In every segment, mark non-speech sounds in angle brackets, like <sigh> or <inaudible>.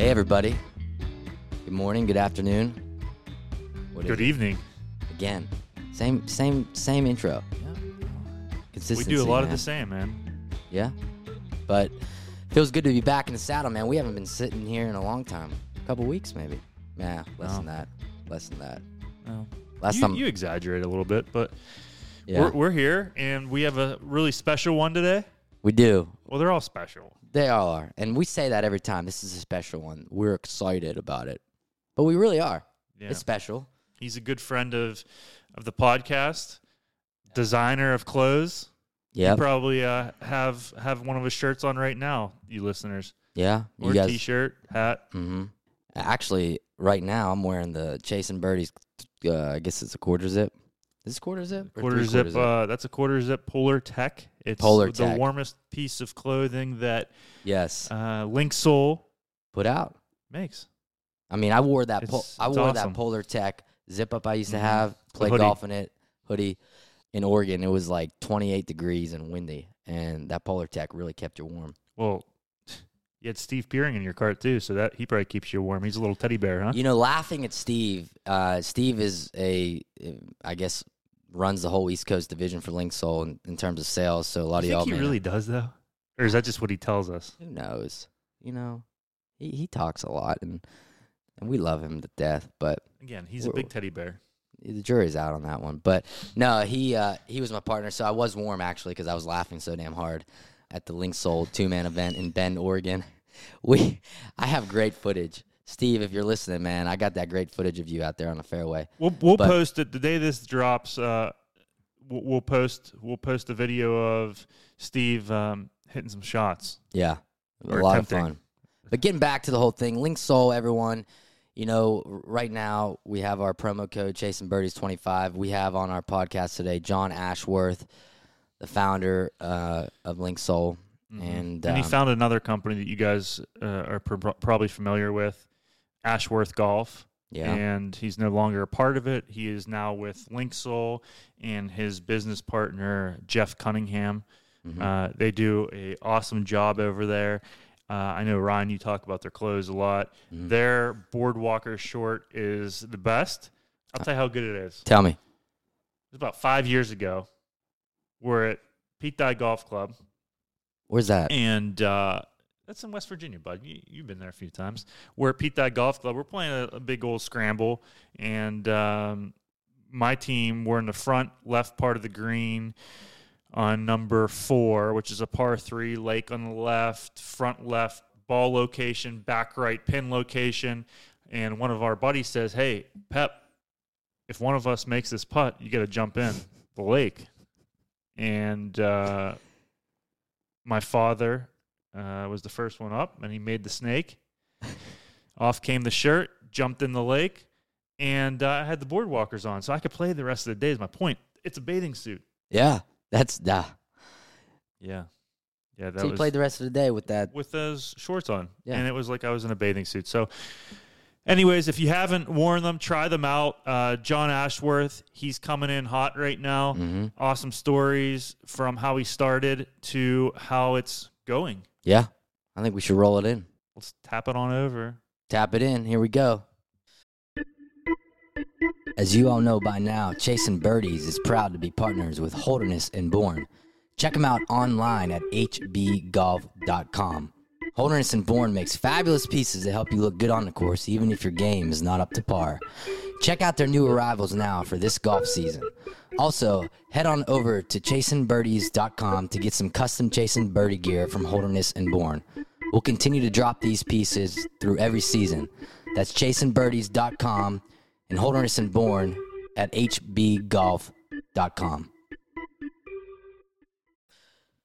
Hey, everybody. Good morning, good afternoon. What Good evening. Again, same, same, same intro. We Consistency. do a lot of the same, man. Yeah, but feels good to be back in the saddle, man. We haven't been sitting here in a long time. A couple weeks, maybe. Nah, less No. than oh. that. Less than that. Well, Last you, time, you exaggerate a little bit, but yeah, we're, we're here and we have a really special one today. we do. Well, they're all special. They all are, and we say that every time. This is a special one. We're excited about it, but we really are. Yeah. It's special. He's a good friend of of the podcast, designer of clothes. Yeah, probably uh, have have one of his shirts on right now, you listeners. yeah. Or guys, t-shirt, hat. hmm Actually, right now I'm wearing the Chasing Birdies. Uh, I guess it's a quarter zip. Is this quarter zip? or Quarter three-quarter zip. Uh, that's a quarter zip Polartec. It's Polar the Tech. warmest piece of clothing that yes, uh, Link Soul put out. makes. I mean, I wore that. It's- I wore awesome. that Polartec zip up I used to Mhm. have. Play golf in it. Hoodie in Oregon. It was like 28 degrees and windy, and that Polartec really kept you warm. Well, you had Steve Peering in your cart too, so that he probably keeps you warm. He's a little teddy bear, huh? You know, laughing at Steve. Uh, Steve is a, I guess, runs the whole East Coast division for Link Soul in, in terms of sales. So a lot You of y'all think he really does though, or is that just what he tells us? who knows? You know, he he talks a lot, and and we love him to death. But Again, he's a big teddy bear. the jury's out on that one. But no, he uh, he was my partner, so I was warm actually because I was laughing so damn hard at the Link Soul two man event in Bend, Oregon. <laughs> We I have great footage. Steve, if you're listening, man, I got that great footage of you out there on the fairway. We'll we'll But- post it the day this drops. Uh, we'll, we'll post we'll post a video of Steve um, hitting some shots. Yeah, a lot of fun. But getting back to the whole thing, Link Soul, everyone. You know, right now we have our promo code Chasing Birdies twenty five. We have on our podcast today John Ashworth, the founder uh, of Link Soul, Mhm. and, and he um, found another company that you guys uh, are pr- probably familiar with, Ashworth Golf. yeah, and he's no longer a part of it. He is now with Linksoul and his business partner Jeff Cunningham. mhm. Uh, they do a awesome job over there. Uh, I know Ryan, you talk about their clothes a lot. Mhm. Their Boardwalker short is the best. I'll tell you how good it is. tell me. It was about five years ago. We're at Pete Dye Golf Club, Where's that? and uh, that's in West Virginia, bud. You, you've been there a few times. We're at Pete Dye Golf Club. We're playing a, a big old scramble, and um, my team we're in the front left part of the green on number four, which is a par three, lake on the left, front left, ball location, back right, pin location. And one of our buddies says, "Hey, Pep, if one of us makes this putt, you got to jump in the lake." And uh, my father uh, was the first one up, and he made the snake. Off came the shirt, jumped in the lake, and uh, I had the boardwalkers on, so I could play the rest of the day. Is my point? It's a bathing suit. Yeah, that's uh, Yeah, yeah. That so you was played the rest of the day with that. with those shorts on, Yeah. and it was like I was in a bathing suit. So, anyways, if you haven't worn them, try them out. Uh, John Ashworth, he's coming in hot right now. hmm Awesome stories from how he started to how it's going. Yeah, I think we should roll it in. Let's tap it on over. Tap it in. Here we go. As you all know by now, Chasing Birdies is proud to be partners with Holderness and Bourne. Check them out online at hbgolf.com. Holderness and Bourne makes fabulous pieces that help you look good on the course, even if your game is not up to par. Check out their new arrivals now for this golf season. Also, head on over to chasingbirdies.com to get some custom Chasing Birdie gear from Holderness and Bourne. We'll continue to drop these pieces through every season. That's chasingbirdies.com and Holderness and Bourne at hbgolf.com.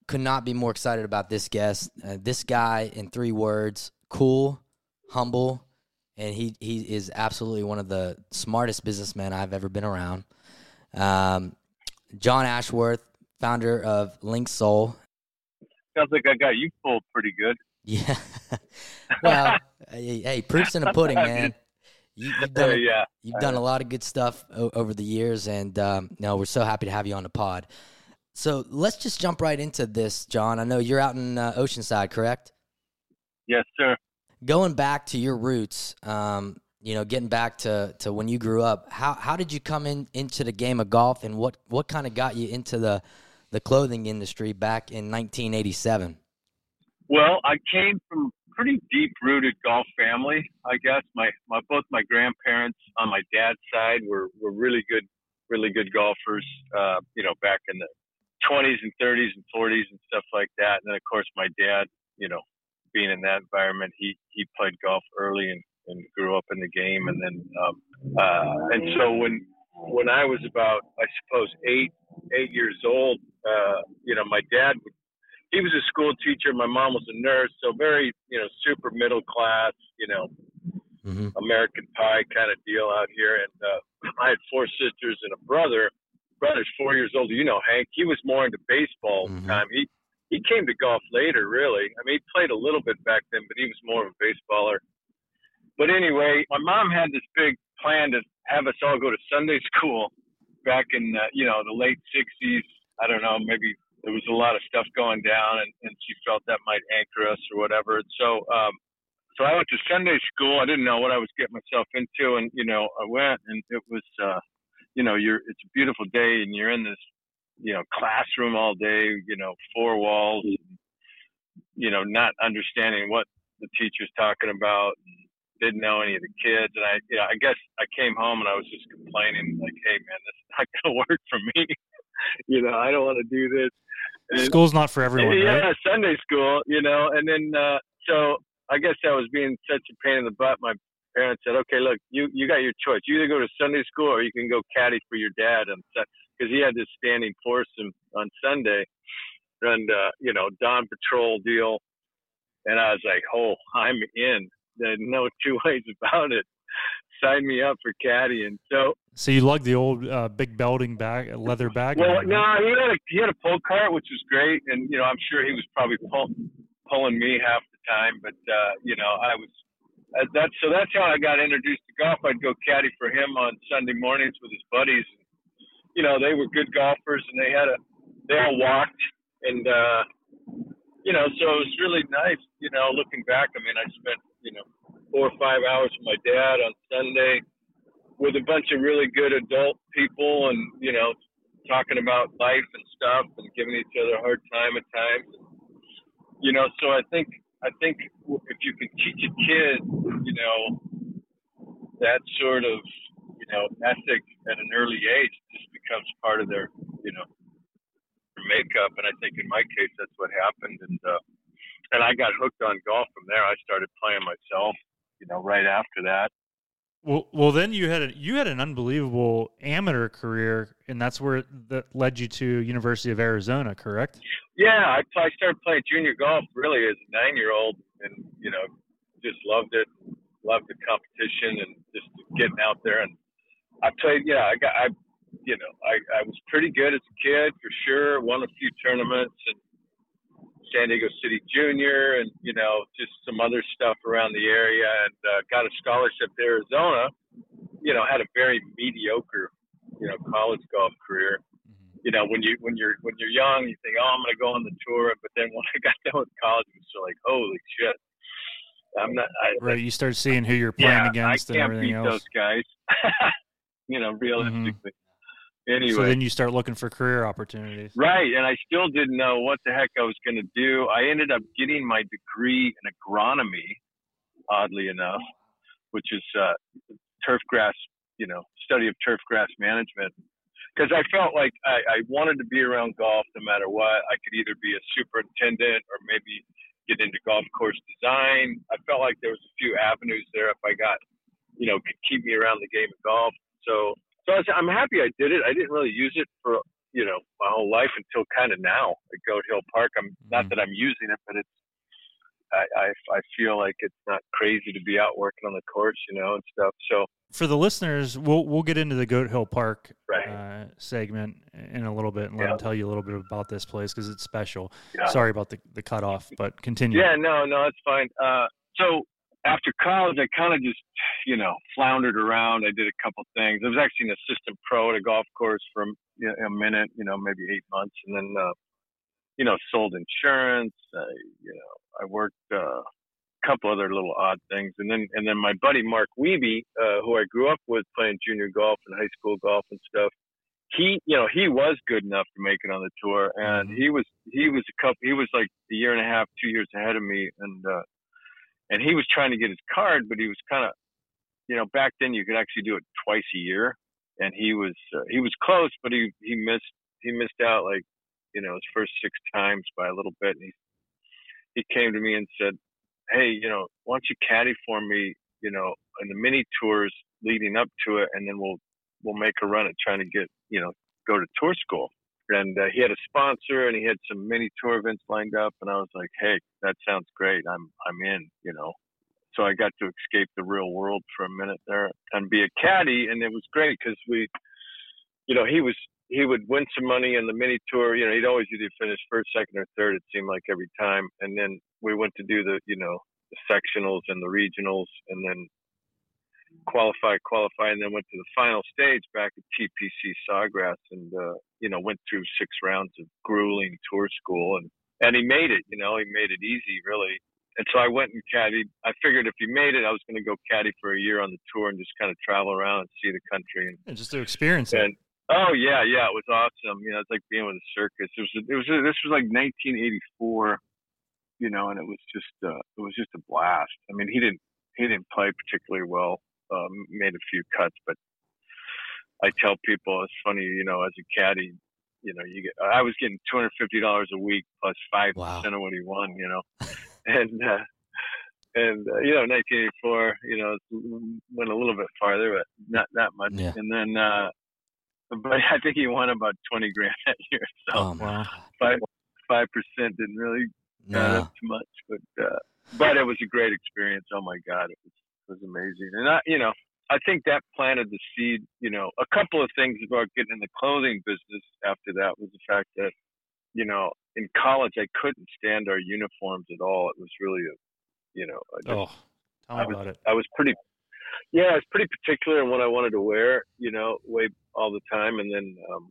Could not be more excited about this guest. Uh, this guy, in three words, cool, humble, and he, he is absolutely one of the smartest businessmen I've ever been around. Um, John Ashworth, founder of Link Soul. Sounds like I got you fooled pretty good. Yeah. <laughs> well, hey, hey, proof's in the pudding, <laughs> man. You, you've done Uh, a, yeah. you've done a lot of good stuff o- over the years, and um, no, we're so happy to have you on the pod. So let's just jump right into this, John. I know you're out in uh, Oceanside, correct? Yes, sir. going back to your roots, um, you know, getting back to, to when you grew up, how, how did you come in into the game of golf and what, what kind of got you into the, the clothing industry back in 1987? Well, I came from pretty deep rooted golf family, I guess. My, my, both my grandparents on my dad's side were, were really good, really good golfers, uh, you know, back in the 20s and 30s and 40s and stuff like that. And then of course my dad, you know, being in that environment, he, he played golf early and, and grew up in the game. And then, um, uh, and so when, when I was about, I suppose eight, eight years old, uh, you know, my dad would, he was a school teacher. My mom was a nurse. So very, you know, super middle class, you know, mm-hmm. American pie kind of deal out here. And, uh, <laughs> I had four sisters and a brother brother's four years older. You know, Hank. He was more into baseball mm-hmm. time. He he came to golf later, really. I mean, he played a little bit back then, but he was more of a baseballer. But anyway, my mom had this big plan to have us all go to Sunday school back in uh, you know the late '60s. I don't know, maybe there was a lot of stuff going down, and, and she felt that might anchor us or whatever. And so, um, so I went to Sunday school. I didn't know what I was getting myself into, and you know, I went, and it was. uh you know, you're it's a beautiful day and you're in this, you know, classroom all day, you know, four walls, you know, not understanding what the teacher's talking about, didn't know any of the kids, and I, you know, I guess I came home and I was just complaining, like, hey man, this is <laughs> not gonna work for me. <laughs> you know, I don't want to do this. And, School's not for everyone. Yeah, right? Sunday school, you know, and then uh, so I guess I was being such a pain in the butt. My parents said, okay, look, you, you got your choice. You either go to Sunday school or you can go caddy for your dad. And because he had this standing foursome on Sunday and, uh, you know, dawn patrol deal. And I was like, oh, I'm in. There's no <laughs> two ways about it. Sign me up for caddy. And so, so you lugged the old uh, big belting bag, leather bag. Well, no, he had a he had a pull cart, which was great, and you know I'm sure he was probably pull, pulling me half the time, but uh, you know I was uh, that's so that's how I got introduced to golf. I'd go caddy for him on Sunday mornings with his buddies. You know, they were good golfers, and they had a they all walked, and uh, you know, so it was really nice. You know, looking back, I mean, I spent you know four or five hours with my dad on Sunday with a bunch of really good adult people, and you know, talking about life and stuff, and giving each other a hard time at times. You know, so I think I think if you can teach a kid, you know, that sort of, you know, ethic at an early age, just becomes part of their, you know, their makeup. And I think in my case, that's what happened. And uh, and I got hooked on golf from there. I started playing myself, you know, right after that. Well, well, then you had a, you had an unbelievable amateur career, and that's where that led you to University of Arizona, correct? Yeah, I, I started playing junior golf really as a nine year old, and you know, just loved it, loved the competition, and just getting out there. And I played, yeah, I got, I, you know, I, I was pretty good as a kid for sure. Won a few tournaments and San Diego City Junior, and you know just some other stuff around the area, and uh, got a scholarship to Arizona. You know, had a very mediocre, you know, college golf career. Mm-hmm. You know, when you when you're when you're young, you think, oh, I'm going to go on the tour. But then when <laughs> I got done with college, it was like, holy shit, I'm not. I, right, you start seeing who you're playing yeah, against and everything else. those guys. <laughs> you know, realistically. Mm-hmm anyway. So then you start looking for career opportunities. Right. And I still didn't know what the heck I was going to do. I ended up getting my degree in agronomy, oddly enough, which is uh, turf grass, you know, study of turf grass management. Because I felt like I, I wanted to be around golf no matter what. I could either be a superintendent or maybe get into golf course design. I felt like there was a few avenues there if I got, you know, could keep me around the game of golf. So so I was, I'm happy I did it. I didn't really use it for you know my whole life until kind of now at Goat Hill Park. I'm mm-hmm. not that I'm using it, but it's I, I I feel like it's not crazy to be out working on the course, you know, and stuff. So for the listeners, we'll we'll get into the Goat Hill Park right. uh, segment in a little bit and let yeah. them tell you a little bit about this place because it's special. Yeah. Sorry about the the cutoff, but continue. Yeah, no, no, it's fine. Uh, so after college, I kind of just, you know, floundered around. I did a couple things. I was actually an assistant pro at a golf course for a minute, you know, maybe eight months, and then, uh, you know, sold insurance. I, you know, I worked uh, couple other little odd things, and then and then my buddy Mark Wiebe, uh, who I grew up with playing junior golf and high school golf and stuff. He, you know, he was good enough to make it on the tour, and Mhm. he was he was a couple. He was like a year and a half, two years ahead of me, and uh, and he was trying to get his card, but he was kind of, you know, back then you could actually do it twice a year, and he was uh, he was close, but he he missed he missed out like, you know, his first six times by a little bit, and he he came to me and said, "Hey, you know, why don't you caddy for me, you know, in the mini tours leading up to it, and then we'll we'll make a run at trying to get, you know, go to tour school." And uh, he had a sponsor, and he had some mini tour events lined up, and I was like, "Hey, that sounds great. I'm I'm in," you know. So I got to escape the real world for a minute there and be a caddy, and it was great because we, you know, he was he would win some money in the mini tour. You know, he'd always either finish first, second, or third. It seemed like every time. And then we went to do the, you know, the sectionals and the regionals, and then qualify, qualify, and then went to the final stage back at TPC Sawgrass, and uh, you know, went through six rounds of grueling tour school, and and he made it. You know, he made it easy, really. And so I went and caddied. I figured if he made it, I was going to go caddy for a year on the tour and just kind of travel around and see the country and And just to experience it. Oh yeah, yeah, it was awesome. You know, it's like being with a circus. It was it was this was like 1984, you know, and it was just uh, it was just a blast. I mean, he didn't he didn't play particularly well. Um, made a few cuts, but I tell people it's funny, you know, as a caddy, you know, you get I was getting two hundred fifty dollars a week plus five Wow. percent of what he won, you know, <laughs> and. uh and uh, you know, 1984, you know, went a little bit farther, but not that much. Yeah. And then, uh, but I think he won about 20 grand that year. So Oh, Wow. Five five percent didn't really add up too much, but uh, but it was a great experience. Oh my God, it was it was amazing. And I, you know, I think that planted the seed. You know, a couple of things about getting in the clothing business after that was the fact that, you know, in college I couldn't stand our uniforms at all. It was really a, you know, a, Oh, tell me I was- about it. I was pretty, yeah, I was pretty particular in what I wanted to wear, you know, way all the time. And then, um,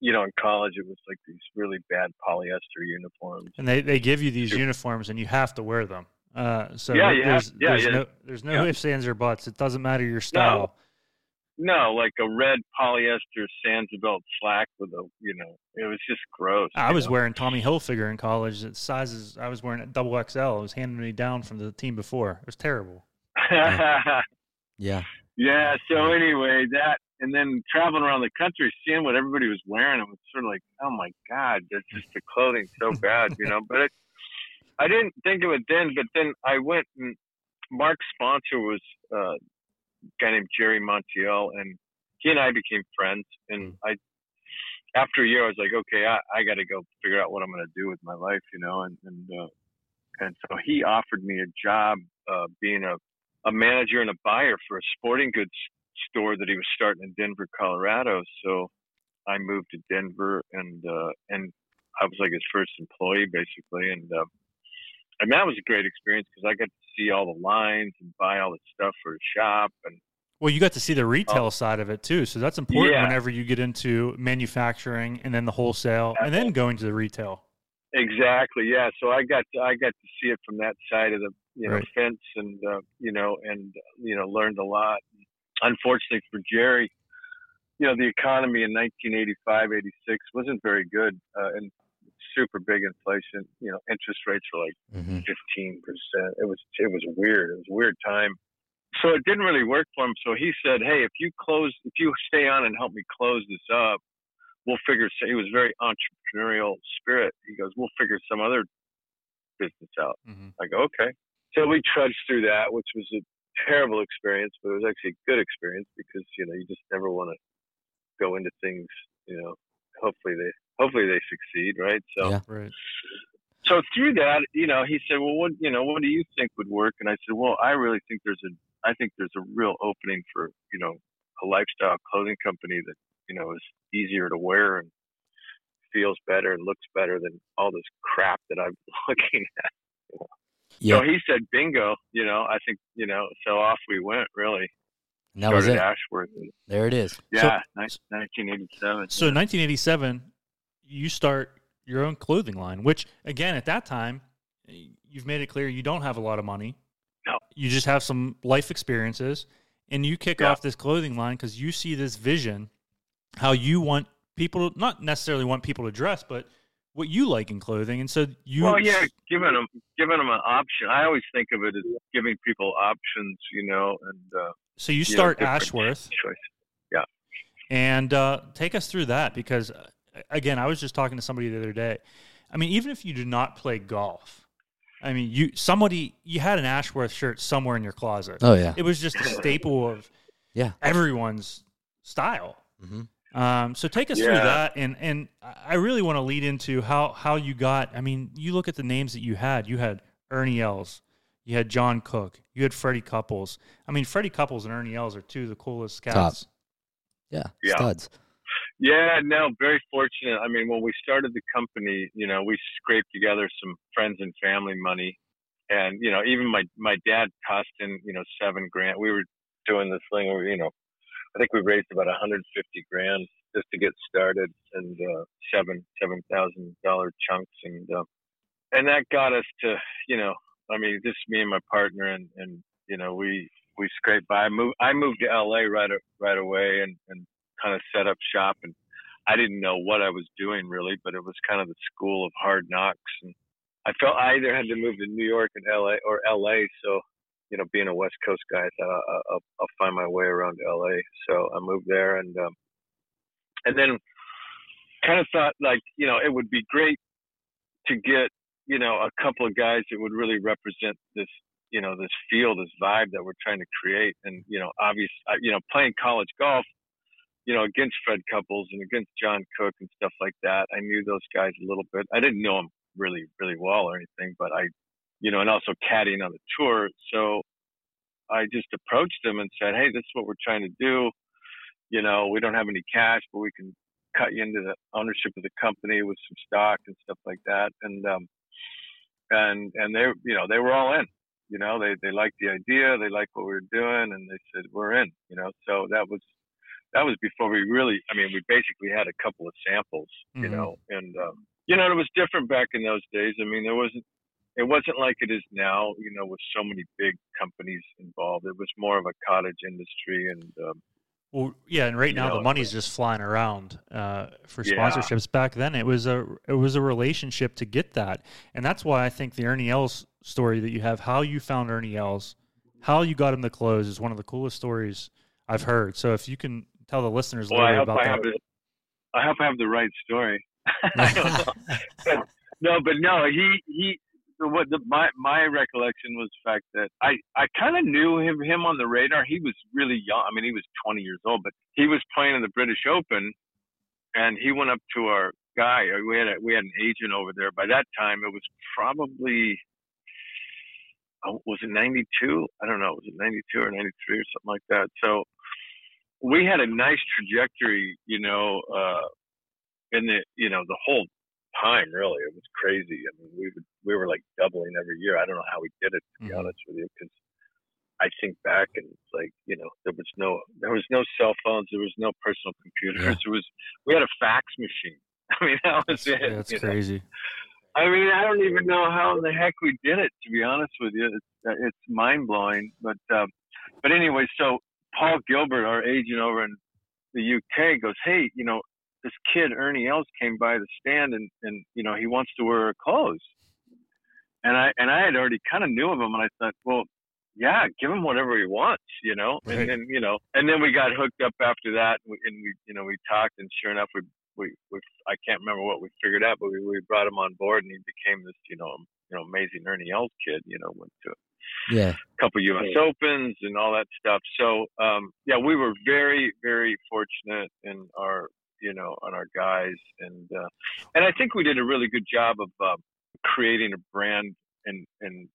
you know, in college, it was like these really bad polyester uniforms. And they, they give you these uniforms and you have to wear them. Uh, so Yeah, have- there's, yeah, there's yeah. no there's no Yeah. ifs, ands, or buts. It doesn't matter your style. No, like a red polyester Sansabelt slack with a, you know, it was just gross. I was know? wearing Tommy Hilfiger in college. It sizes I was wearing a double XL. It was handing me down from the team before. It was terrible. <laughs> Yeah. yeah. So anyway, that and then traveling around the country, seeing what everybody was wearing, it was sort of like, oh my god, that's just the clothing so <laughs> bad, you know. But it, I didn't think of it then. But then I went and Mark's sponsor was uh, a guy named Jerry Montiel, and he and I became friends. And I, after a year, I was like, okay, I, I got to go figure out what I'm going to do with my life, you know. And and uh, and so he offered me a job uh, being a a manager and a buyer for a sporting goods store that he was starting in Denver, Colorado. So I moved to Denver and uh, and I was like his first employee basically, and uh, and that was a great experience because I got to see all the lines and buy all the stuff for his shop and Well, you got to see the retail side of it too, so that's important. Yeah. whenever you get into manufacturing and then the wholesale and then going to the retail. Exactly. Yeah. So I got to, I got to see it from that side of the you know Right. fence, and uh, you know, and you know, learned a lot. Unfortunately for Jerry, you know, the economy in 1985, 86 wasn't very good, uh, and super big inflation. You know, interest rates were like hmm 15 percent. It was it was weird. It was a weird time. So it didn't really work for him. So he said, "Hey, if you close, if you stay on and help me close this up, we'll figure." So he was very entrepreneurial spirit. He goes, "We'll figure some other business out." hmm I go, "Okay." So we trudged through that, which was a terrible experience, but it was actually a good experience because you know you just never want to go into things. You know, hopefully they hopefully they succeed, right? So Yeah. Right. so through that, you know, he said, "Well, what you know, what do you think would work?" And I said, "Well, I really think there's a, I think there's a real opening for you know a lifestyle clothing company that you know is easier to wear and feels better and looks better than all this crap that I'm <laughs> looking at." Yeah. So he said, "Bingo!" You know, I think you know. So off we went. Really And that was started it. Ashworth. There it is. yeah, ni- 1987. So 1987, you start your own clothing line, which again at that time you've made it clear you don't have a lot of money. No. You just have some life experiences, and you kick Yeah. off this clothing line because you see this vision, how you want people to not necessarily want people to dress, but what you like in clothing, and so you. Well, yeah, giving them giving them an option. I always think of it as giving people options, you know, and uh, So you know, start different Ashworth. choice. And uh, take us through that because, uh, again, I was just talking to somebody the other day. I mean, even if you do not play golf, I mean, you somebody you had an Ashworth shirt somewhere in your closet. Oh yeah. It was just a staple of Yeah. everyone's style. hmm Um, so take us through that, and and I really want to lead into how how you got. I mean, you look at the names that you had. You had Ernie Els, you had John Cook, you had Freddie Couples. I mean, Freddie Couples and Ernie Els are two of the coolest cats. Top. Yeah. Yeah. Studs. Yeah, no, very fortunate. I mean, when we started the company, you know, we scraped together some friends and family money, and you know, even my my dad tossed in, you know, seven grand. We were doing this thing where, you know, I think we raised about 150 grand just to get started, and uh, seven seven thousand dollar chunks, and uh, and that got us to, you know, I mean, just me and my partner, and and you know, we we scraped by. I moved I moved to LA right right away, and and kind of set up shop and I didn't know what I was doing really, but it was kind of the school of hard knocks and I felt I either had to move to New York and LA or LA. So, you know, being a West Coast guy, I thought I'll, I'll, I'll find my way around LA. So I moved there and, um, and then kind of thought like, you know, it would be great to get, you know, a couple of guys that would really represent this, you know, this feel, this vibe that we're trying to create. And, you know, obvious, I- you know, playing college golf, you know, against Fred Couples and against John Cook and stuff like that. I knew those guys a little bit. I didn't know them really, really well or anything, but I, you know, and also caddying on the tour. So I just approached them and said, Hey, this is what we're trying to do. You know, we don't have any cash, but we can cut you into the ownership of the company with some stock and stuff like that. And, um, and, and they, you know, they were all in, you know, they, they liked the idea. They liked what we were doing and they said, we're in, you know, so that was, that was before we really, I mean, we basically had a couple of samples, you Mhm. know, and, um, you know, it was different back in those days. I mean, there wasn't, it wasn't like it is now, you know, with so many big companies involved. It was more of a cottage industry and, um, Well, yeah, and right now know, the money's just flying around uh, for Yeah. sponsorships. Back then, it was a it was a relationship to get that, and that's why I think the Ernie Els story that you have, how you found Ernie Els, how you got him to close, is one of the coolest stories I've heard. So if you can tell the listeners well, hope about I that. the, I hope I have the right story. <laughs> I don't know. <laughs> no, but no, he he. The- What the, my my recollection was the fact that I I kind of knew him him on the radar. He was really young. I mean, he was 20 years old, but he was playing in the British Open, and he went up to our guy. uh, We had a, we had an agent over there. By that time, it was probably oh, was it 92? I don't know. Was it 92 or 93 or something like that? So we had a nice trajectory, you know, uh, in the you know the whole time. Really, it was crazy. I mean, we would we were like doubling every year. I don't know how we did it to be Mhm. honest with you, because I think back and it's like you know there was no there was no cell phones, there was no personal computers. Yeah. There was we had a fax machine. <laughs> I mean that was That's, it. that's you know? crazy. I mean, I don't even know how in the heck we did it. To be honest with you, it's, uh, it's mind blowing. But um, but anyway, so Paul Gilbert, our agent over in the UK, goes, "Hey, you know, this kid Ernie Els came by the stand, and and you know he wants to wear our clothes." And I and I had already kind of knew of him, and I thought, well, yeah, give him whatever he wants, you know. Right. And then you know, and then we got hooked up after that, and we, and we you know we talked, and sure enough, we we, we I can't remember what we figured out, but we, we brought him on board, and he became this you know you know amazing Ernie Els kid. You know, went to Yeah. a couple U.S. Opens and all that stuff. So um, yeah, we were very very fortunate in our you know on our guys, and uh, and I think we did a really good job of uh, creating a brand and and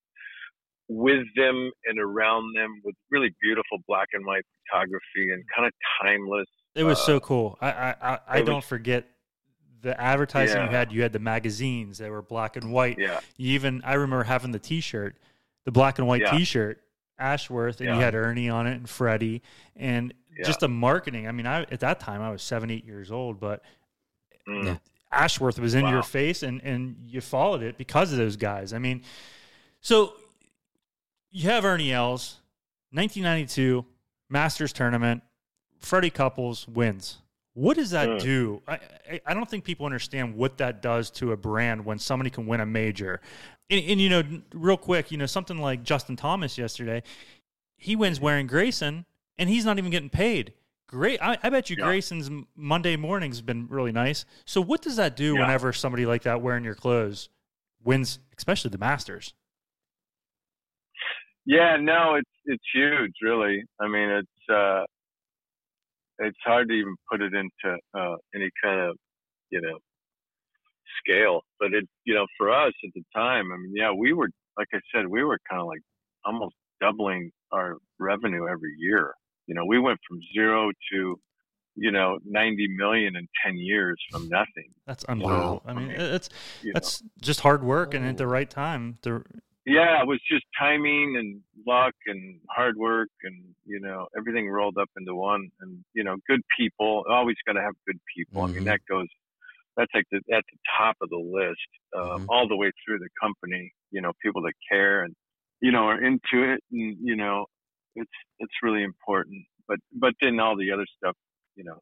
with them and around them with really beautiful black and white photography and kind of timeless It was uh, so cool. I I, I, don't was- forget the advertising you had. You had the magazines that were black and white. yeah You even I remember having the T-shirt, the black and white Yeah. T-shirt, Ashworth, and you had Ernie on it and Freddie, and Yeah. just the marketing. I mean, I at that time I was seven, eight years old, but Mm. Ashworth was in Wow. your face, and and you followed it because of those guys. I mean, so you have Ernie Els, 1992 Masters tournament. Freddie Couples wins. What does that Mm. do? I, I I don't think people understand what that does to a brand when somebody can win a major. And, and you know, real quick, you know, something like Justin Thomas yesterday, he wins wearing Greyson, and he's not even getting paid. Great. I, I bet you Yeah. Greyson's Monday morning's been really nice. So what does that do Yeah. whenever somebody like that wearing your clothes wins, especially the Masters? Yeah, no, it's it's huge, really. I mean, it's uh, it's hard to even put it into uh, any kind of you know scale. But it, you know, for us at the time, I mean, yeah, we were like I said, we were kind of like almost doubling our revenue every year. You know, we went from zero to you know 90 million in 10 years from nothing. That's unbelievable. I I mean, it's You know? that's just hard work and at the right time. The, yeah, it was just timing and luck and hard work and you know everything rolled up into one. And you know, good people always got to have good people. I Mhm. mean, that goes that's like the, at the top of the list, um, Mhm. all the way through the company. You know, people that care and you know are into it, and you know, it's it's really important. But but then all the other stuff, you know,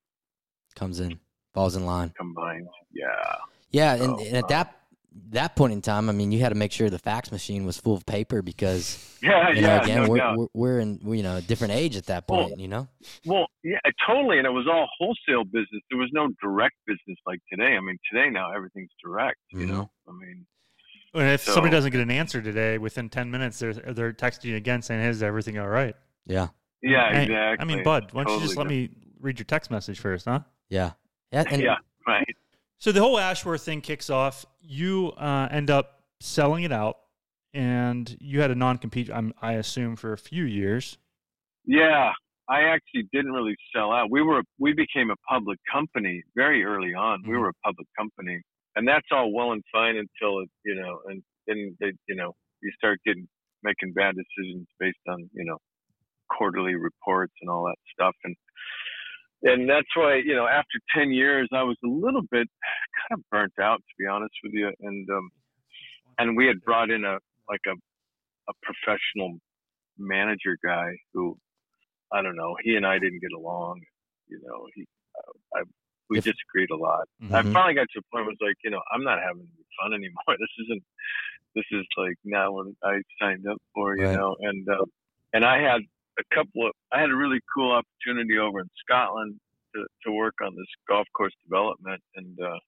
Comes in, falls in line. combined. Yeah. Yeah, and, So, and at uh, that that point in time, I mean, you had to make sure the fax machine was full of paper because <laughs> Yeah, you know yeah, again no we're, we're we're in you know a different age at that Well, point. You know. Well, yeah, totally. And it was all wholesale business. There was no direct business like today. I mean, today now everything's direct. You Mhm. know, I mean, and if somebody doesn't get an answer today, within 10 minutes, they're, they're texting you again saying, hey, is everything all right? Yeah. yeah, Hey, exactly. I mean, Bud, why don't you Totally just let me read your text message first, huh? Yeah. Yeah. And Yeah, right. So the whole Ashworth thing kicks off. You uh, end up selling it out, and you had a non-compete. I'm, I assume for a few years. Yeah, I actually didn't really sell out. We were we became a public company very early on. We Mhm. were a public company, and that's all well and fine until it, you know, and then they, you know, you start getting making bad decisions based on you know quarterly reports and all that stuff, and and that's why you know after ten years I was a little bit kind of burnt out to be honest with you, and um, and we had brought in a like a a professional manager guy who I don't know. He and I didn't get along. You know, he, I, we If- disagreed a lot. I Mhm. finally got to a point where it was like, you know, I'm not having any fun anymore. <laughs> This isn't. This is like not what I signed up for. You Right. know, and uh, and I had a couple of. I had a really cool opportunity over in Scotland to to work on this golf course development, and uh,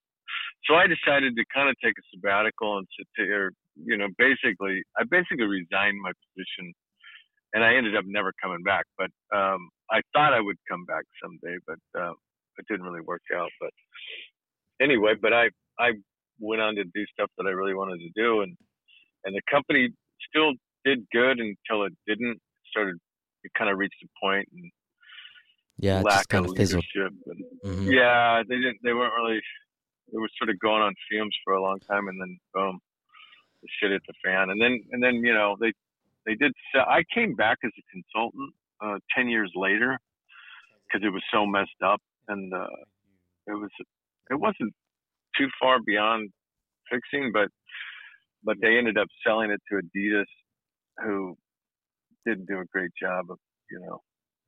so I decided to kind of take a sabbatical and sit there. You know, basically, I basically resigned my position and I ended up never coming back. But um, I thought I would come back someday, but uh, it didn't really work out. But anyway, but I I went on to do stuff that I really wanted to do, and and the company still did good until it didn't. It started it kind of reached a point and yeah, lack just kind of of fizzled. leadership. And, Mhm. Yeah, they didn't. They weren't really. They were sort of going on fumes for a long time, and then boom, the shit hit the fan. And then and then you know they they did. Sell, I came back as a consultant uh, ten years later because it was so messed up, and uh, it was it wasn't too far beyond fixing, but but they ended up selling it to Adidas, who didn't do a great job of you know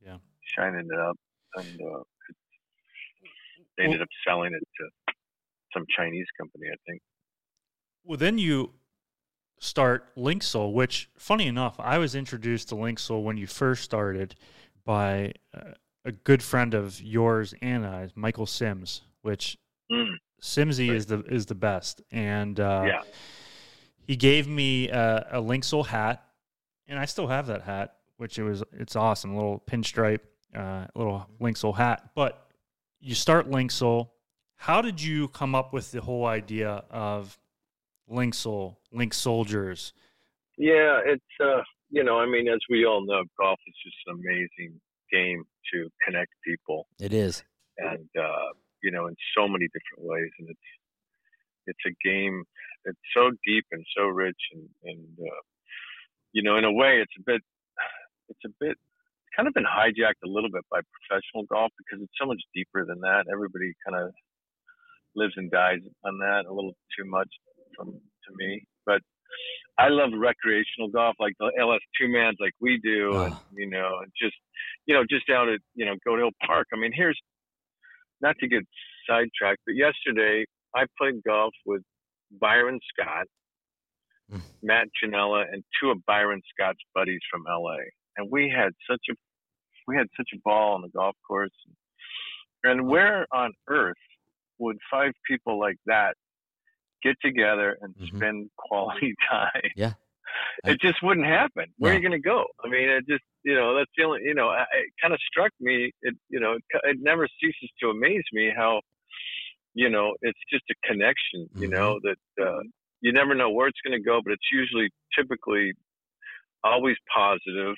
Yeah. shining it up, and uh, they ended up selling it to some Chinese company, I think. Well, then you start Linksoul, which, funny enough, I was introduced to Linksoul when you first started by uh, a good friend of yours and I, Michael Sims, which Mm, Simsy Right. is the is the best, and uh, yeah, he gave me a, a Linksoul hat, and I still have that hat, which it was it's awesome, a little pinstripe, uh, little Linksoul hat. But you start Linksoul. How did you come up with the whole idea of Linksoul, Link Soldiers? yeah. It's uh, you know, I mean, as we all know, golf is just an amazing game to connect people. It is. and uh, you know in so many different ways and it's it's a game it's so deep and so rich and and uh, you know in a way it's a bit it's a bit kind of been hijacked a little bit by professional golf because it's so much deeper than that everybody kind of lives and dies on that a little too much from to me. But I love recreational golf, like the LS two mans, like we do, Oh. and you know, and just you know, just out at you know Goat Hill Park. I mean, here's not to get sidetracked, but yesterday I played golf with Byron Scott, Mm. Matt Janella, and two of Byron Scott's buddies from LA, and we had such a we had such a ball on the golf course. And where on earth would five people like that get together and Mhm. spend quality <laughs> time? Yeah. It just wouldn't happen. Where are you going to go? I mean, it just, you know, that's the only, you know, I- it kind of struck me. It, you know, it, it never ceases to amaze me how, you know, it's just a connection, you Mhm. know, that uh, you never know where it's going to go, but it's usually typically always positive.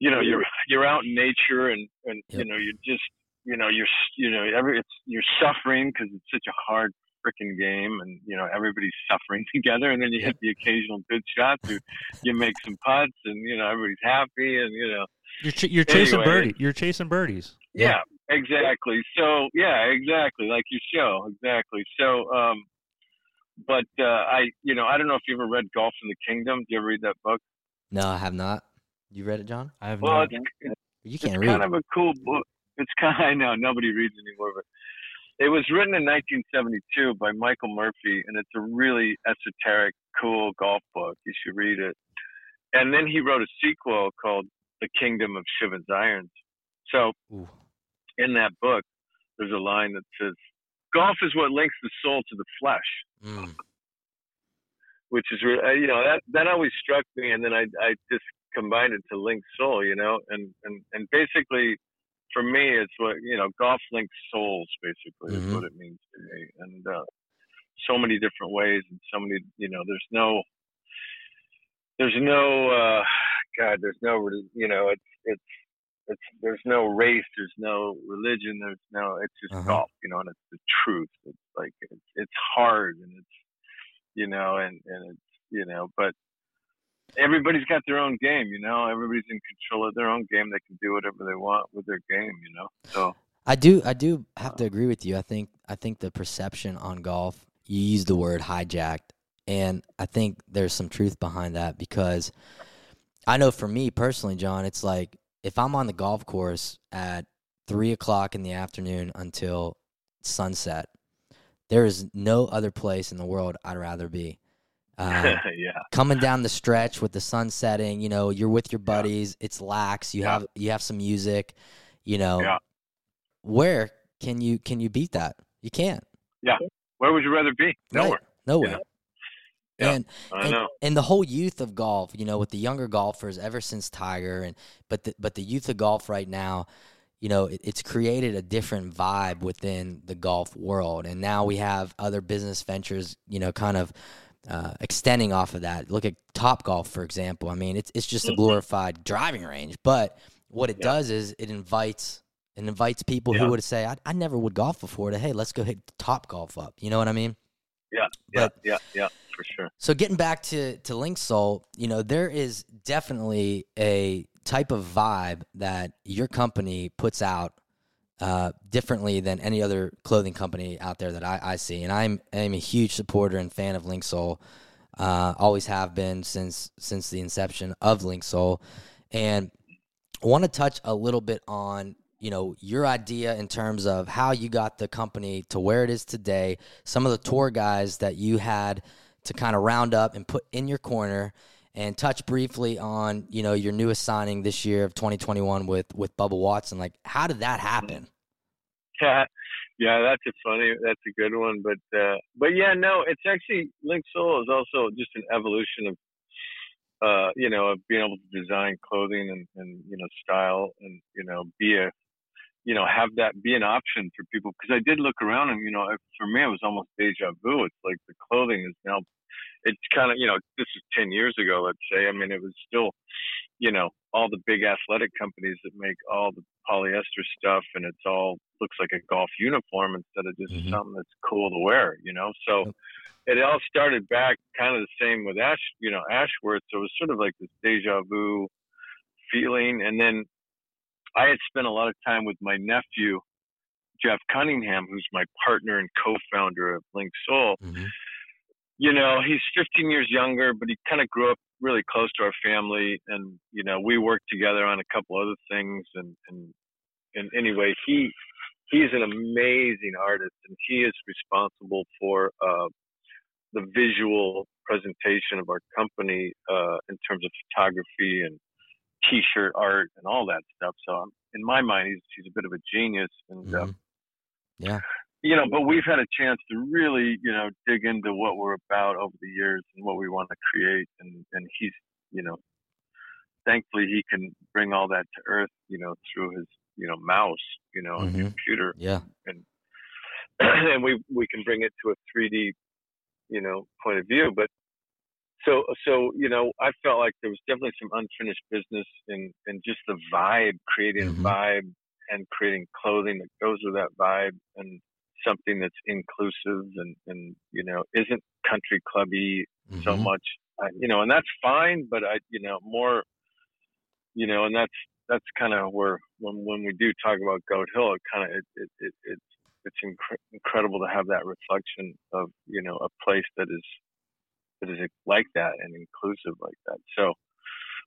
You know, you're you're out in nature, and and you know, you're just, you know, you're s- you know, every it's you're suffering because it's such a hard freaking game, and you know, everybody's <laughs> suffering together, and then you hit the occasional good shot, you you make some putts, and you know, everybody's happy, and you know, You're ch- you're chasing Anyway. birdie. You're chasing birdies. yeah, exactly. So yeah, exactly, like your show, exactly. So, um, but uh, I, you know, I don't know if you ever read Golf in the Kingdom. Do you ever read that book? No, I have not. You read it, John? I have Well, no. it's, it's You can't read. It's kind of a cool book. It's kind of, <laughs> I know nobody reads anymore, but it was written in 1972 by Michael Murphy, and it's a really esoteric, cool golf book. You should read it. And then he wrote a sequel called The Kingdom of Shivas Irons. So Ooh. in that book, there's a line that says, "Golf is what links the soul to the flesh." Mm. which is you know that that always struck me and then i i just combined it to link soul you know and and and basically for me it's what you know golf links souls basically Mhm. is what it means to me and uh so many different ways and so many you know there's no there's no uh god there's no you know it's it's it's there's no race there's no religion there's no it's just Uh-huh. golf you know and it's the truth it's like it's it's hard and it's you know and and it's you know but everybody's got their own game you know everybody's in control of their own game they can do whatever they want with their game you know so I do I do uh, have to agree with you. I think I think the perception on golf, you use the word hijacked, and I think there's some truth behind that because I know for me personally, John, it's like if I'm on the golf course at three o'clock in the afternoon until sunset, there is no other place in the world I'd rather be. Uh, <laughs> yeah coming down the stretch with the sun setting, you know, you're with your buddies, it's lax, you Yeah. have you have some music, you know. Yeah. Where can you can you beat that? You can't. Yeah. Where would you rather be nowhere Right. Nowhere. know? Yeah. And i and, know and the whole youth of golf, you know, with the younger golfers ever since Tiger and but the but the youth of golf right now, you know, it, it's created a different vibe within the golf world. And now we have other business ventures, you know, kind of uh, extending off of that. Look at Top Golf, for example. I mean, it's it's just a Mhm. glorified driving range, but what it Yeah. does is it invites it invites people Yeah. who would say, I, I never would golf before to hey, let's go hit Top Golf up. You know what I mean? yeah yeah but- yeah yeah for sure So getting back to to Link Soul, you know, there is definitely a type of vibe that your company puts out uh, differently than any other clothing company out there that I, I see. And I'm I'm a huge supporter and fan of Link Soul. Uh, always have been since since the inception of Link Soul. And I want to touch a little bit on you know your idea in terms of how you got the company to where it is today. Some of the tour guys that you had to kind of round up and put in your corner and touch briefly on you know your newest signing this year of 2021 with with Bubba Watson. Like how did that happen? Yeah <laughs> yeah that's a funny that's a good one but uh but yeah no it's actually link soul is also just an evolution of uh you know of being able to design clothing and and you know style and you know be a you know have that be an option for people. Because i did look around and you know for me it was almost deja vu. It's like the clothing is now it's kind of you know this is 10 years ago let's say. I mean it was still you know all the big athletic companies that make all the polyester stuff and it's all looks like a golf uniform instead of just Mhm. something that's cool to wear you know? So it all started back kind of the same with ash you know ashworth so it was sort of like this deja vu feeling. And then i had spent a lot of time with my nephew Jeff Cunningham, who's my partner and co-founder of Link Soul, Mhm. You know, he's 15 years younger, but he kind of grew up really close to our family, and you know, we worked together on a couple other things, and and and anyway, he he's an amazing artist, and he is responsible for uh, the visual presentation of our company uh, in terms of photography and t-shirt art and all that stuff. So um, in my mind, he's he's a bit of a genius, and uh, Mhm. Yeah. You know, but we've had a chance to really, you know, dig into what we're about over the years and what we want to create. And, and he's, you know, thankfully he can bring all that to earth, you know, through his, you know, mouse, you know, and Mhm. computer. Yeah. and <clears throat> and we, we can bring it to a 3D, you know, point of view. But so, so, you know, I felt like there was definitely some unfinished business in, in just the vibe, creating Mhm. vibe and creating clothing that goes with that vibe and something that's inclusive and, and you know isn't country clubby so Mhm. much I, you know and that's fine but i you know more you know and that's that's kind of where when when we do talk about goat hill it kind of it, it, it it's it's incre- incredible to have that reflection of you know a place that is that is like that and inclusive like that so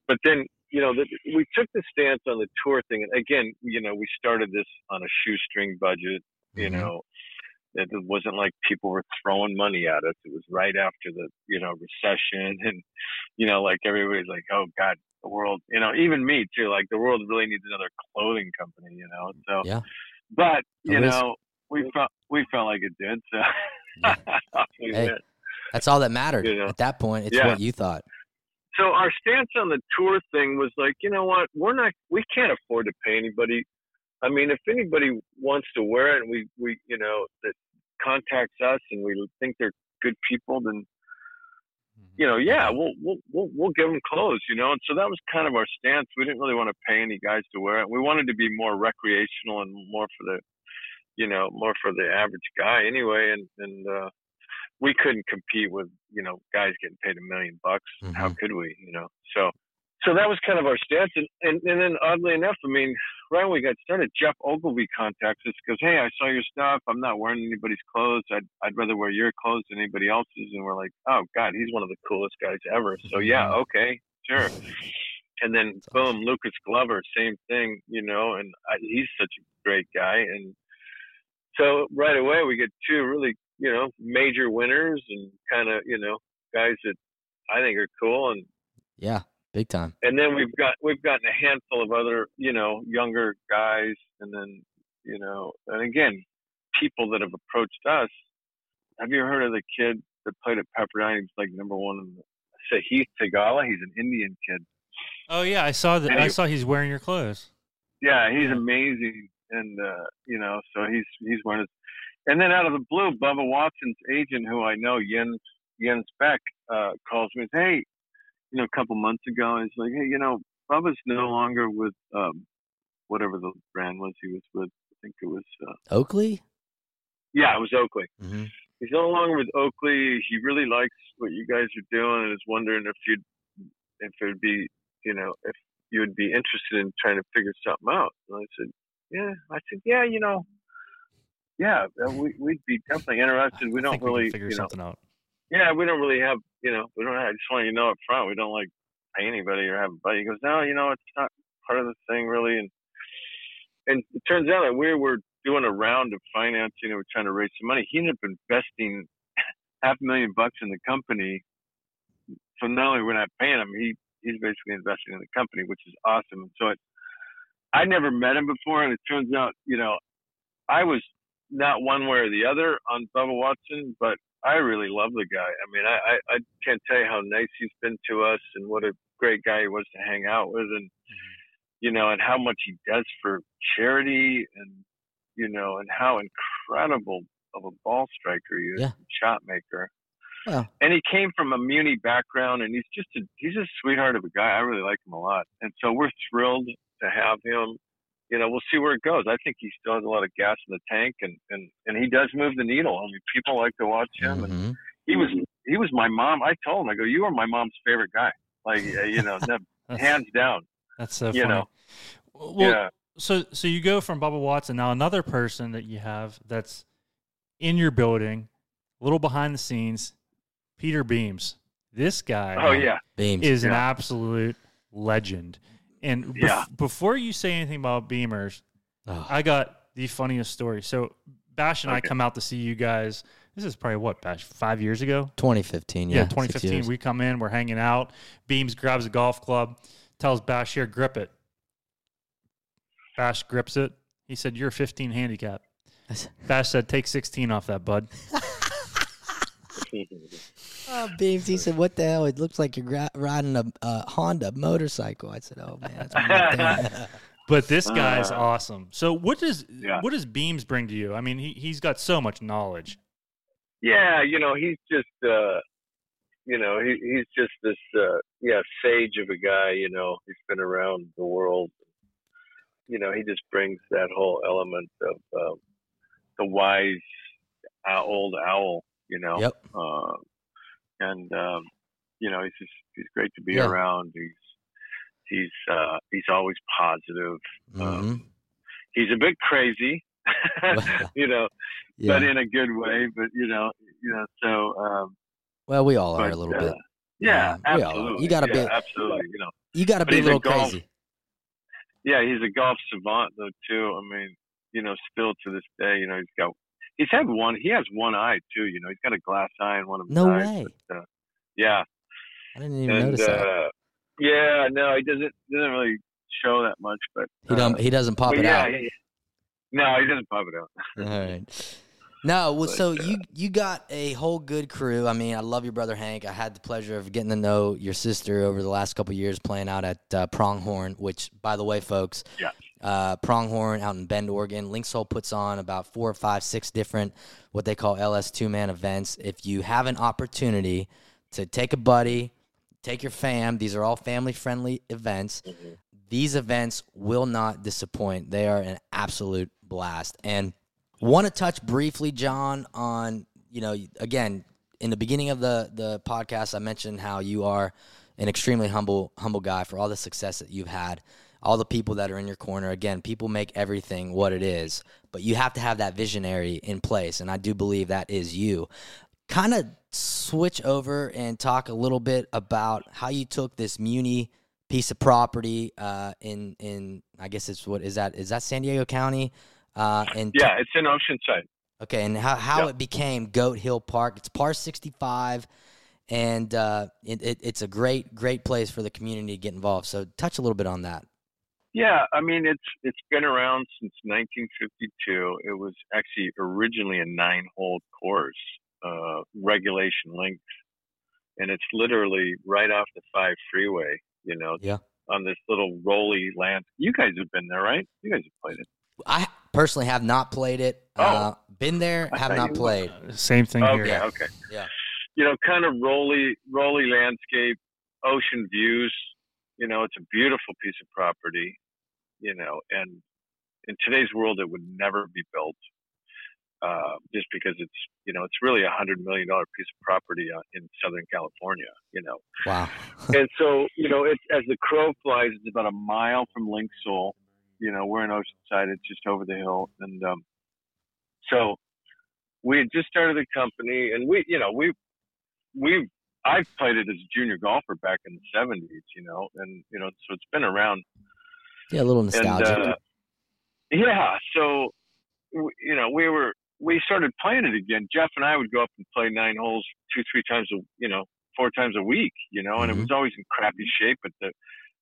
but then you know the, we took the stance on the tour thing and again you know we started this on a shoestring budget you Mhm. know it wasn't like people were throwing money at us it was right after the you know recession <laughs> and you know like everybody's like oh god the world you know even me too like the world really needs another clothing company you know so Yeah. but you know we felt we felt like it did so Yeah. <laughs> Hey. That's all that mattered You know. at that point. It's Yeah. what you thought. so our stance on the tour thing was like, you know what, we're not, we can't afford to pay anybody. I mean, if anybody wants to wear it and we, we, you know, that contacts us and we think they're good people, then, you know, yeah, we'll, we'll, we'll, we'll give them clothes, you know? And so that was kind of our stance. We didn't really want to pay any guys to wear it. We wanted to be more recreational and more for the, you know, more for the average guy anyway. And, and, uh, we couldn't compete with, you know, guys getting paid a million bucks. How Mhm. could we, you know? So, so that was kind of our stance. And, and, and then oddly enough, I mean, right when we got started, Geoff Ogilvy contacts us goes, Hey, I saw your stuff. I'm not wearing anybody's clothes. I'd, I'd rather wear your clothes than anybody else's. And we're like, Oh God, he's one of the coolest guys ever. So <laughs> yeah, okay, sure. And then boom, Lucas Glover, same thing, you know, and I, he's such a great guy. And so right away we get two really, you know, major winners and kind of, you know, guys that I think are cool. And, Yeah. Big time. and then we've got, we've gotten a handful of other, you know, younger guys. And then, you know, and again, people that have approached us. Have you heard of the kid that played at Pepperdine? He was like number one in the, say Heath Tagala. He's an Indian kid. Oh yeah, I saw that. I saw he's wearing your clothes. Yeah, he's Yeah. amazing, and uh, you know, so he's he's one of. And then out of the blue, Bubba Watson's agent, who I know, Jens Jens Beck, uh, calls me. and says, Hey, you know, a couple months ago, and he's like, Hey, you know, Bubba's no longer with um, whatever the brand was he was with. I think it was. Uh, Oakley? yeah, it was Oakley. hmm He's no longer with Oakley. He really likes what you guys are doing, and is wondering if you'd if it would be, you know, if you would be interested in trying to figure something out. And I said, yeah. I said, yeah, you know, yeah, uh, we, we'd be definitely interested. We don't really, figure you know, something out. Yeah, we don't really have, you know, we don't. Have, I just want you to know up front, we don't like pay anybody or have a buddy. He goes, no, you know, it's not part of the thing really. And and it turns out that we were doing a round of financing and we're trying to raise some money. He ended up investing <laughs> half a million bucks in the company. So not only we're not paying him, he he's basically investing in the company, which is awesome. So it, I never met him before, and it turns out, you know, I was not one way or the other on Bubba Watson, but I really love the guy. I mean, I, I, I can't tell you how nice he's been to us and what a great guy he was to hang out with and, mm-hmm. you know, and how much he does for charity and, you know, and how incredible of a ball striker he is, Yeah. shot maker. Well, And he came from a Muni background and he's just a, he's a sweetheart of a guy. I really like him a lot. And so we're thrilled to have him you know, we'll see where it goes. I think he still has a lot of gas in the tank, and and and he does move the needle. I mean, people like to watch him, and mhm. he was he was my mom. I told him, I go, you are my mom's favorite guy, like uh, you know, <laughs> hands down. that's so you funny. know. Well, yeah, so so you go from Bubba Watson now another person that you have that's in your building, a little behind the scenes, Peter Beams. This guy, Oh yeah, Beams. is an absolute legend. And bef- Yeah. before you say anything about Beamers, Oh, I got the funniest story. So Bash and I come out to see you guys. This is probably what Bash five years ago. 2015. Yeah, Yeah, 2015. We come in, we're hanging out. Beams grabs a golf club, tells Bash here, grip it. Bash grips it. He said, "You're 15 handicap." <laughs> Bash said, "Take 16 off that, bud." <laughs> <laughs> Oh, Beams. He said, "What the hell? It looks like you're riding a uh, Honda motorcycle." I said, "Oh man, that's. <laughs> But this guy's Uh, awesome. So what does Yeah. what does Beams bring to you? I mean, he he's got so much knowledge. yeah. You know, he's just, uh, you know, he, he's just this, uh, yeah, sage of a guy. You know, he's been around the world. You know, he just brings that whole element of uh, the wise uh, old owl. You know, Yep. uh, and um, you know, he's just he's great to be Yeah. around. He's he's uh, he's always positive. hmm Um, he's a bit crazy, <laughs> you know, Yeah. but in a good way. But you know, you know, so um, well, we all are a little uh, bit. Yeah, Yeah, we all are. absolutely. You gotta yeah, be- absolutely. You know, You got to be a a little golf- crazy. yeah, he's a golf savant though too. I mean, you know, still to this day, you know, he's got he's had one. He has one eye too. You know, he's got a glass eye in one of his No eyes. way. But, uh, yeah, I didn't even and notice that. uh, yeah, no, he doesn't doesn't really show that much, but He uh, don't. He doesn't pop it yeah, out. he- no, he doesn't pop it out. All right. No, well, <laughs> But, so uh, you you got a whole good crew. I mean, I love your brother Hank. I had the pleasure of getting to know your sister over the last couple of years playing out at uh, Pronghorn. Which, by the way, folks, Yeah. Uh, Pronghorn out in Bend, Oregon. Linksoul puts on about four or five, six different what they call LS two man events. If you have an opportunity to take a buddy, take your fam, these are all family friendly events. These events will not disappoint. They are an absolute blast. And want to touch briefly, John, on you know again in the beginning of the the podcast, I mentioned how you are an extremely humble humble guy for all the success that you've had, all the people that are in your corner. Again, people make everything what it is, but you have to have that visionary in place, and I do believe that is you. Kind of switch over and talk a little bit about how you took this Muni piece of property uh, in in I guess it's what is that is that San Diego County uh, and Yeah, it's in Oceanside. Okay, and how, how Yeah. it became Goat Hill Park. It's par 65, and uh, it, it, it's a great, great place for the community to get involved. So touch a little bit on that. Yeah, I mean it's it's been around since 1952. It was actually originally a nine-hole course, uh, regulation length, and it's literally right off the five freeway. You know, Yeah. on this little rolly land. You guys have been there, right? You guys have played it. I personally have not played it. Uh, been there, I have not played. Uh, Same thing Okay, here. Yeah. okay. Yeah. You know, kind of rolly, rolly landscape, ocean views. You know, it's a beautiful piece of property. You know, and in today's world, it would never be built, uh, just because it's you know it's really a hundred million dollar piece of property uh, in Southern California. You know, Wow. <laughs> and so you know, it's as the crow flies, it's about a mile from Link Soul. You know, we're in Oceanside; it's just over the hill, and um, so we had just started the company, and we, you know, we we I played it as a junior golfer back in the '70s, you know, and you know, so it's been around. yeah, a little And nostalgic. uh, yeah, so you know, we were we started playing it again. Jeff and I would go up and play nine holes two, three times a you know, four times a week, you know, and Mhm. it was always in crappy shape, but the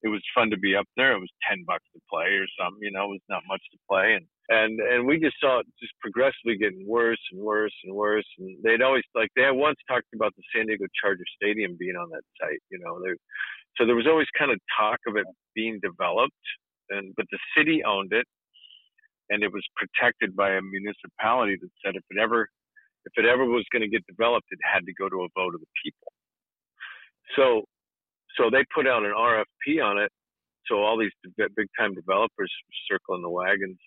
it was fun to be up there. It was ten bucks to play or something, you know, it was not much to play and and and we just saw it just progressively getting worse and worse and worse. And they'd always like they had once talked about the San Diego Charger Stadium being on that site, you know. There, so there was always kind of talk of it being developed, and but the city owned it, and it was protected by a municipality that said if it ever if it ever was going to get developed, it had to go to a vote of the people. So so they put out an RFP on it. So all these big time developers were circling the wagons.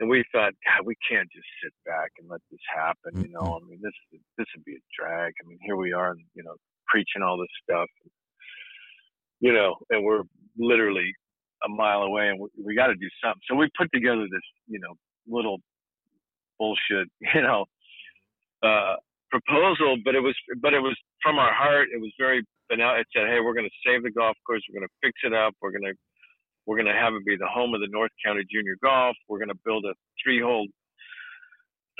And we thought, God, we can't just sit back and let this happen. You know, I mean, this this would be a drag. I mean, here we are, you know, preaching all this stuff. You know, and we're literally a mile away, and we, we got to do something. So we put together this, you know, little bullshit, <laughs> you know, uh, proposal, but it was, but it was from our heart. It was very banal. It said, "Hey, we're going to save the golf course. We're going to fix it up. We're going to, we're going to have it be the home of the North County Junior Golf. We're going to build a three-hole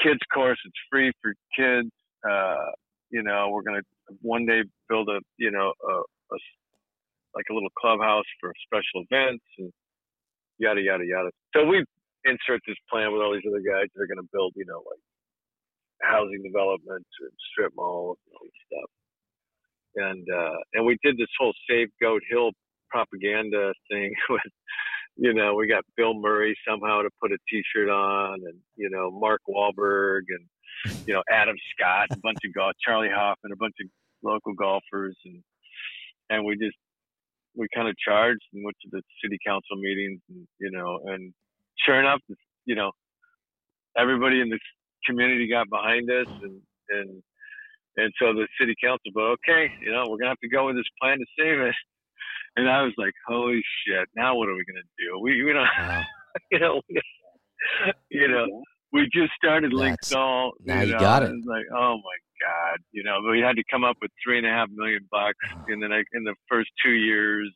kids course. It's free for kids. Uh, you know, we're going to one day build a, you know, a, a like a little clubhouse for special events and yada yada yada. So we insert this plan with all these other guys that are going to build, you know, like housing developments and strip malls and all this stuff. And uh, and we did this whole Save Goat Hill propaganda thing <laughs> with, you know, we got Bill Murray somehow to put a T-shirt on, and you know, Mark Wahlberg and you know Adam Scott, a bunch of golf, Charley Hoffman, a bunch of local golfers, and and we just we kind of charged and went to the city council meetings, and you know, and sure enough, you know, everybody in the community got behind us, and and and so the city council, but okay, you know, we're gonna have to go with this plan to save it. And I was like, holy shit! Now what are we gonna do? We we don't, Wow. <laughs> you know, you know, we just started Link That's- Salt. now you know, got it. It's like, oh my god, you know, we had to come up with three and a half million bucks in the next, in the first two years.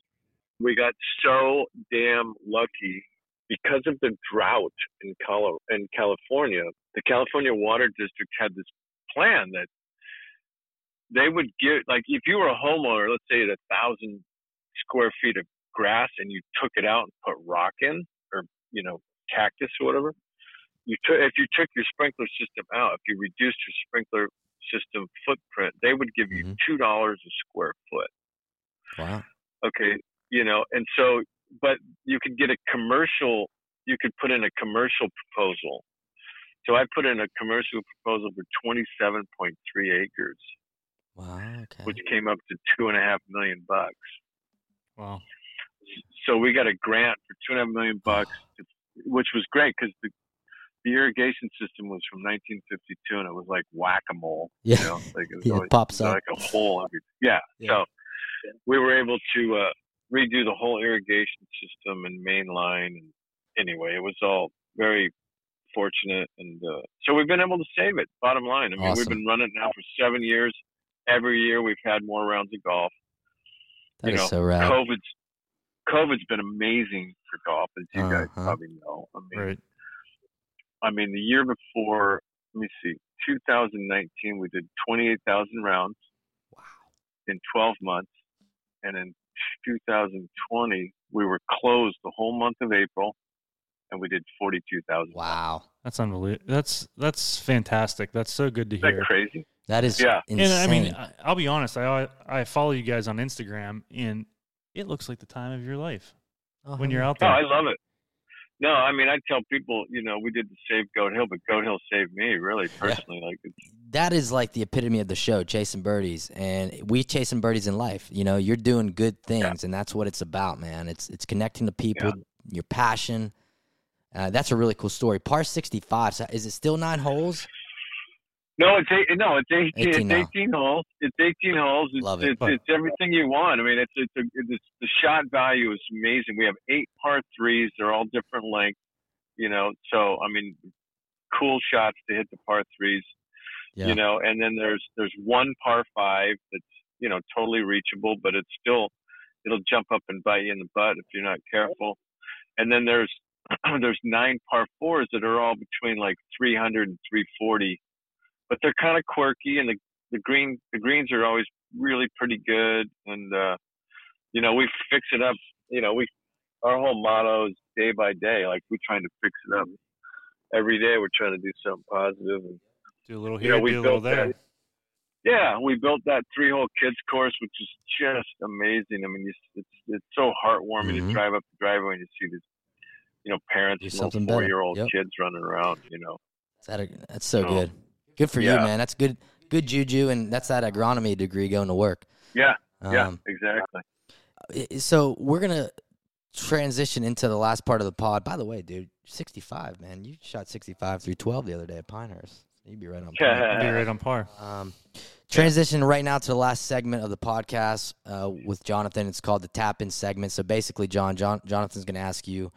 We got so damn lucky because of the drought in Colo- in California. The California Water District had this plan that they would give, like, if you were a homeowner, let's say at a thousand square feet of grass, and you took it out and put rock in, or you know, cactus or whatever. You took if you took your sprinkler system out, if you reduced your sprinkler system footprint, they would give you Mhm. two dollars a square foot Wow. okay you know and so but you could get a commercial you could put in a commercial proposal so i put in a commercial proposal for 27.3 acres Wow. Okay. which came up to two and a half million bucks Wow. so we got a grant for two and a half million bucks which was great because the the irrigation system was from 1952 and it was like whack-a-mole Yeah. you know like it was <laughs> Yeah, it pops up. like a hole every yeah. Yeah. so we were able to uh redo the whole irrigation system and main line and anyway it was all very fortunate and uh so we've been able to save it bottom line i mean we've been running it now for seven years every year we've had more rounds of golf That you is know, so rad. covid's covid's been amazing for golf as you guys Uh-huh. probably know i mean Right. I mean, the year before, let me see, 2019, we did 28,000 rounds Wow. in 12 months. And in 2020, we were closed the whole month of April and we did 42,000. Wow. That's unbelievable. That's that's fantastic. That's so good to Is that hear. crazy? That is Yeah. And. I mean, I- I'll be honest. I I follow you guys on Instagram, and it looks like the time of your life Oh, when you're yeah. out Oh, there. I love it. No, I mean, I tell people, you know, we did the Save Goat Hill, but Goat Hill saved me, really, personally. Like, it's, that is like the epitome of the show, chasing birdies, and we chasing birdies in life. You know, you're doing good things, and that's what it's about, man. It's it's connecting to people, your passion. Uh, that's a really cool story. Par 65. So is it still nine holes? No, it's eight, no, it's 18, 18 it's 18 holes. It's 18 holes. It's, Love it. It's, it's everything you want. I mean, it's it's, a, it's the shot value is amazing. We have eight par threes. They're all different lengths. You know, so I mean, cool shots to hit the par threes. Yeah. You know, and then there's there's one par five that's you know totally reachable, but it's still it'll jump up and bite you in the butt if you're not careful. And then there's <clears throat> there's nine par fours that are all between like 300 and 340 but they're kind of quirky and the the green the greens are always really pretty good and uh you know we fix it up you know we our whole motto is day by day like we're trying to fix it up every day we're trying to do something positive and do a little you here, know, we do a little there. that- yeah we built that three hole kids course which is just amazing i mean you, it's it's so heartwarming Mhm. to drive up the driveway and you see these you know parents Do and something four year old kids running around you know that a, that's so So, good. Good for you, man. That's good. Good juju, and that's that agronomy degree going to work. yeah yeah Um, exactly so we're gonna transition into the last part of the pod. By the way, dude, 65, man. You shot 65 through 12 the other day at Pinehurst. You'd be right on. point. Be right on par. Um, Transition right now to the last segment of the podcast uh, with Jonathan. It's called the tap in segment. So basically, John, John Jonathan's going to ask you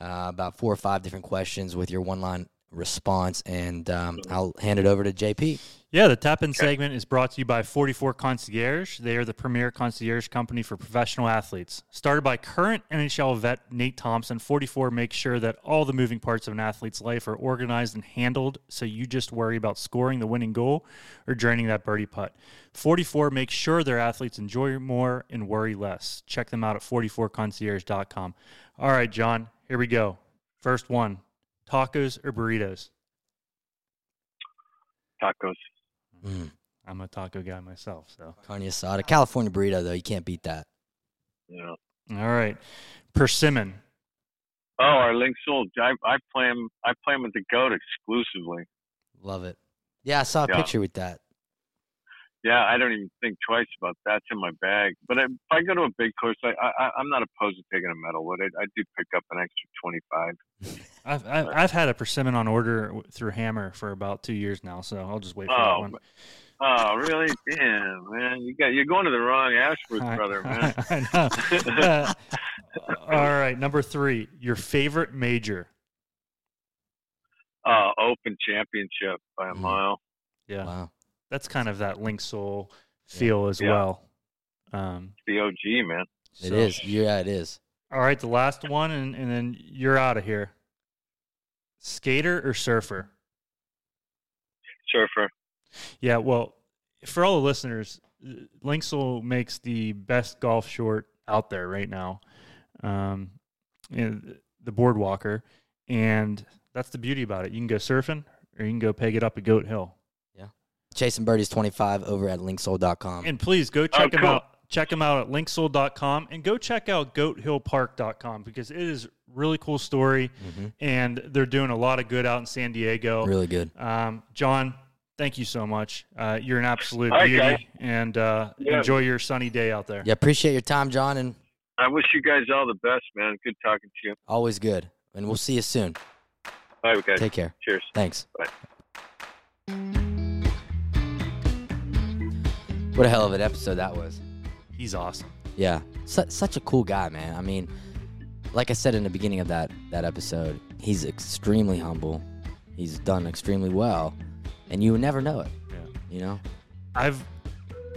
uh, about four or five different questions with your one line response, and um, I'll hand it over to JP. Yeah, the tap in segment is brought to you by 44 Concierge. They are the premier concierge company for professional athletes. Started by current NHL vet Nate Thompson, 44 makes sure that all the moving parts of an athlete's life are organized and handled so you just worry about scoring the winning goal or draining that birdie putt. 44 makes sure their athletes enjoy more and worry less. Check them out at 44concierge.com. All right, John, here we go. First one tacos or burritos? Tacos. Mm. I'm a taco guy myself, so. Carne asada, California burrito though, you can't beat that. Yeah. All right. Persimmon. Oh, our Link Soul. I, I play him. I play him with the goat exclusively. Love it. Yeah, I saw a Yeah. picture with that. Yeah, I don't even think twice about that. That's in my bag. But if I go to a big course, I, I I'm not opposed to taking a medal with it. I do pick up an extra twenty five. I've, I've I've had a persimmon on order through Hammer for about two years now, so I'll just wait for that Oh, one. oh, really? Damn, man, you got you're going to the wrong Ashworth I- brother, <laughs> man. I know. <laughs> All right, number three, your favorite major. uh, Open Championship by a Mm. mile. Yeah, Wow. That's kind of that Linksoul Yeah. feel as Yeah. well. Um, The OG man. It so- is. Yeah, it is. All right, the last one, and, and then you're out of here. Skater or surfer? Surfer. Yeah, well, for all the listeners, Linksoul makes the best golf short out there right now, um, and the Boardwalker, and that's the beauty about it. You can go surfing, or you can go peg it up at Goat Hill. Chasing Birdies 25 over at linksoul.com. And please go check them cool. out. Check them out at linksoul.com and go check out goathillpark.com because it is really cool story Mhm. and they're doing a lot of good out in San Diego. Really good. Um, John, thank you so much. Uh, you're an absolute All right, beauty, guys. and uh, Yeah. enjoy your sunny day out there. Yeah, appreciate your time, John, and I wish you guys all the best, man. Good talking to you. always good. And we'll see you soon. All right, guys. Take care. Cheers. Thanks. Bye. What a hell of an episode that was. He's awesome. Yeah, Su- such a cool guy, man. I mean, like I said in the beginning of that that episode, he's extremely humble. He's done extremely well, and you would never know it. Yeah. You know? I've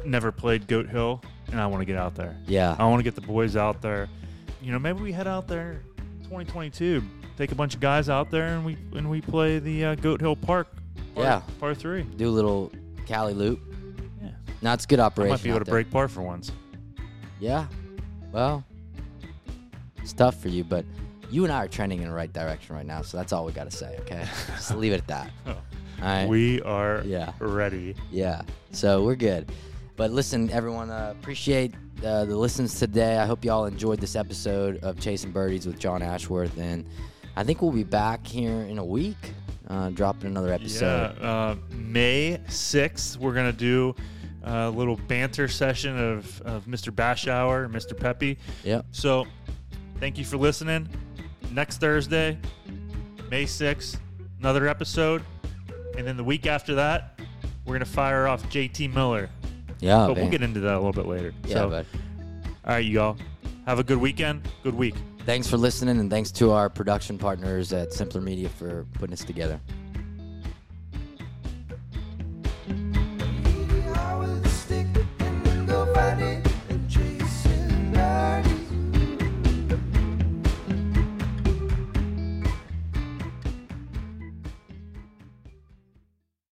never played Goat Hill, and I want to get out there. Yeah. I want to get the boys out there. You know, maybe we head out there 2022, take a bunch of guys out there, and we and we play the uh, Goat Hill Park. Par, Yeah. par three. Do a little Cali loop. Now it's good I operation. might be able to there. break par for once. Yeah. Well, it's tough for you, but you and I are trending in the right direction right now, so that's all we got to say. Okay, <laughs> just leave it at that. Oh. All right. We are yeah. ready. Yeah. So we're good. But listen, everyone, uh, appreciate uh, the listens today. I hope y'all enjoyed this episode of Chasing Birdies with John Ashworth, and I think we'll be back here in a week, uh, dropping another episode. Yeah, uh, May 6th, we're going to do a little banter session of, of Mr. Bashauer and Mr. Peppy. Yep. So, thank you for listening. Next Thursday, May 6th, another episode. And then the week after that, we're going to fire off JT Miller. Yeah. but we'll get into that a little bit later. Yeah, so, but all right, you all. Have a good weekend. Good week. thanks for listening, and thanks to our production partners at Simpler Media for putting this together.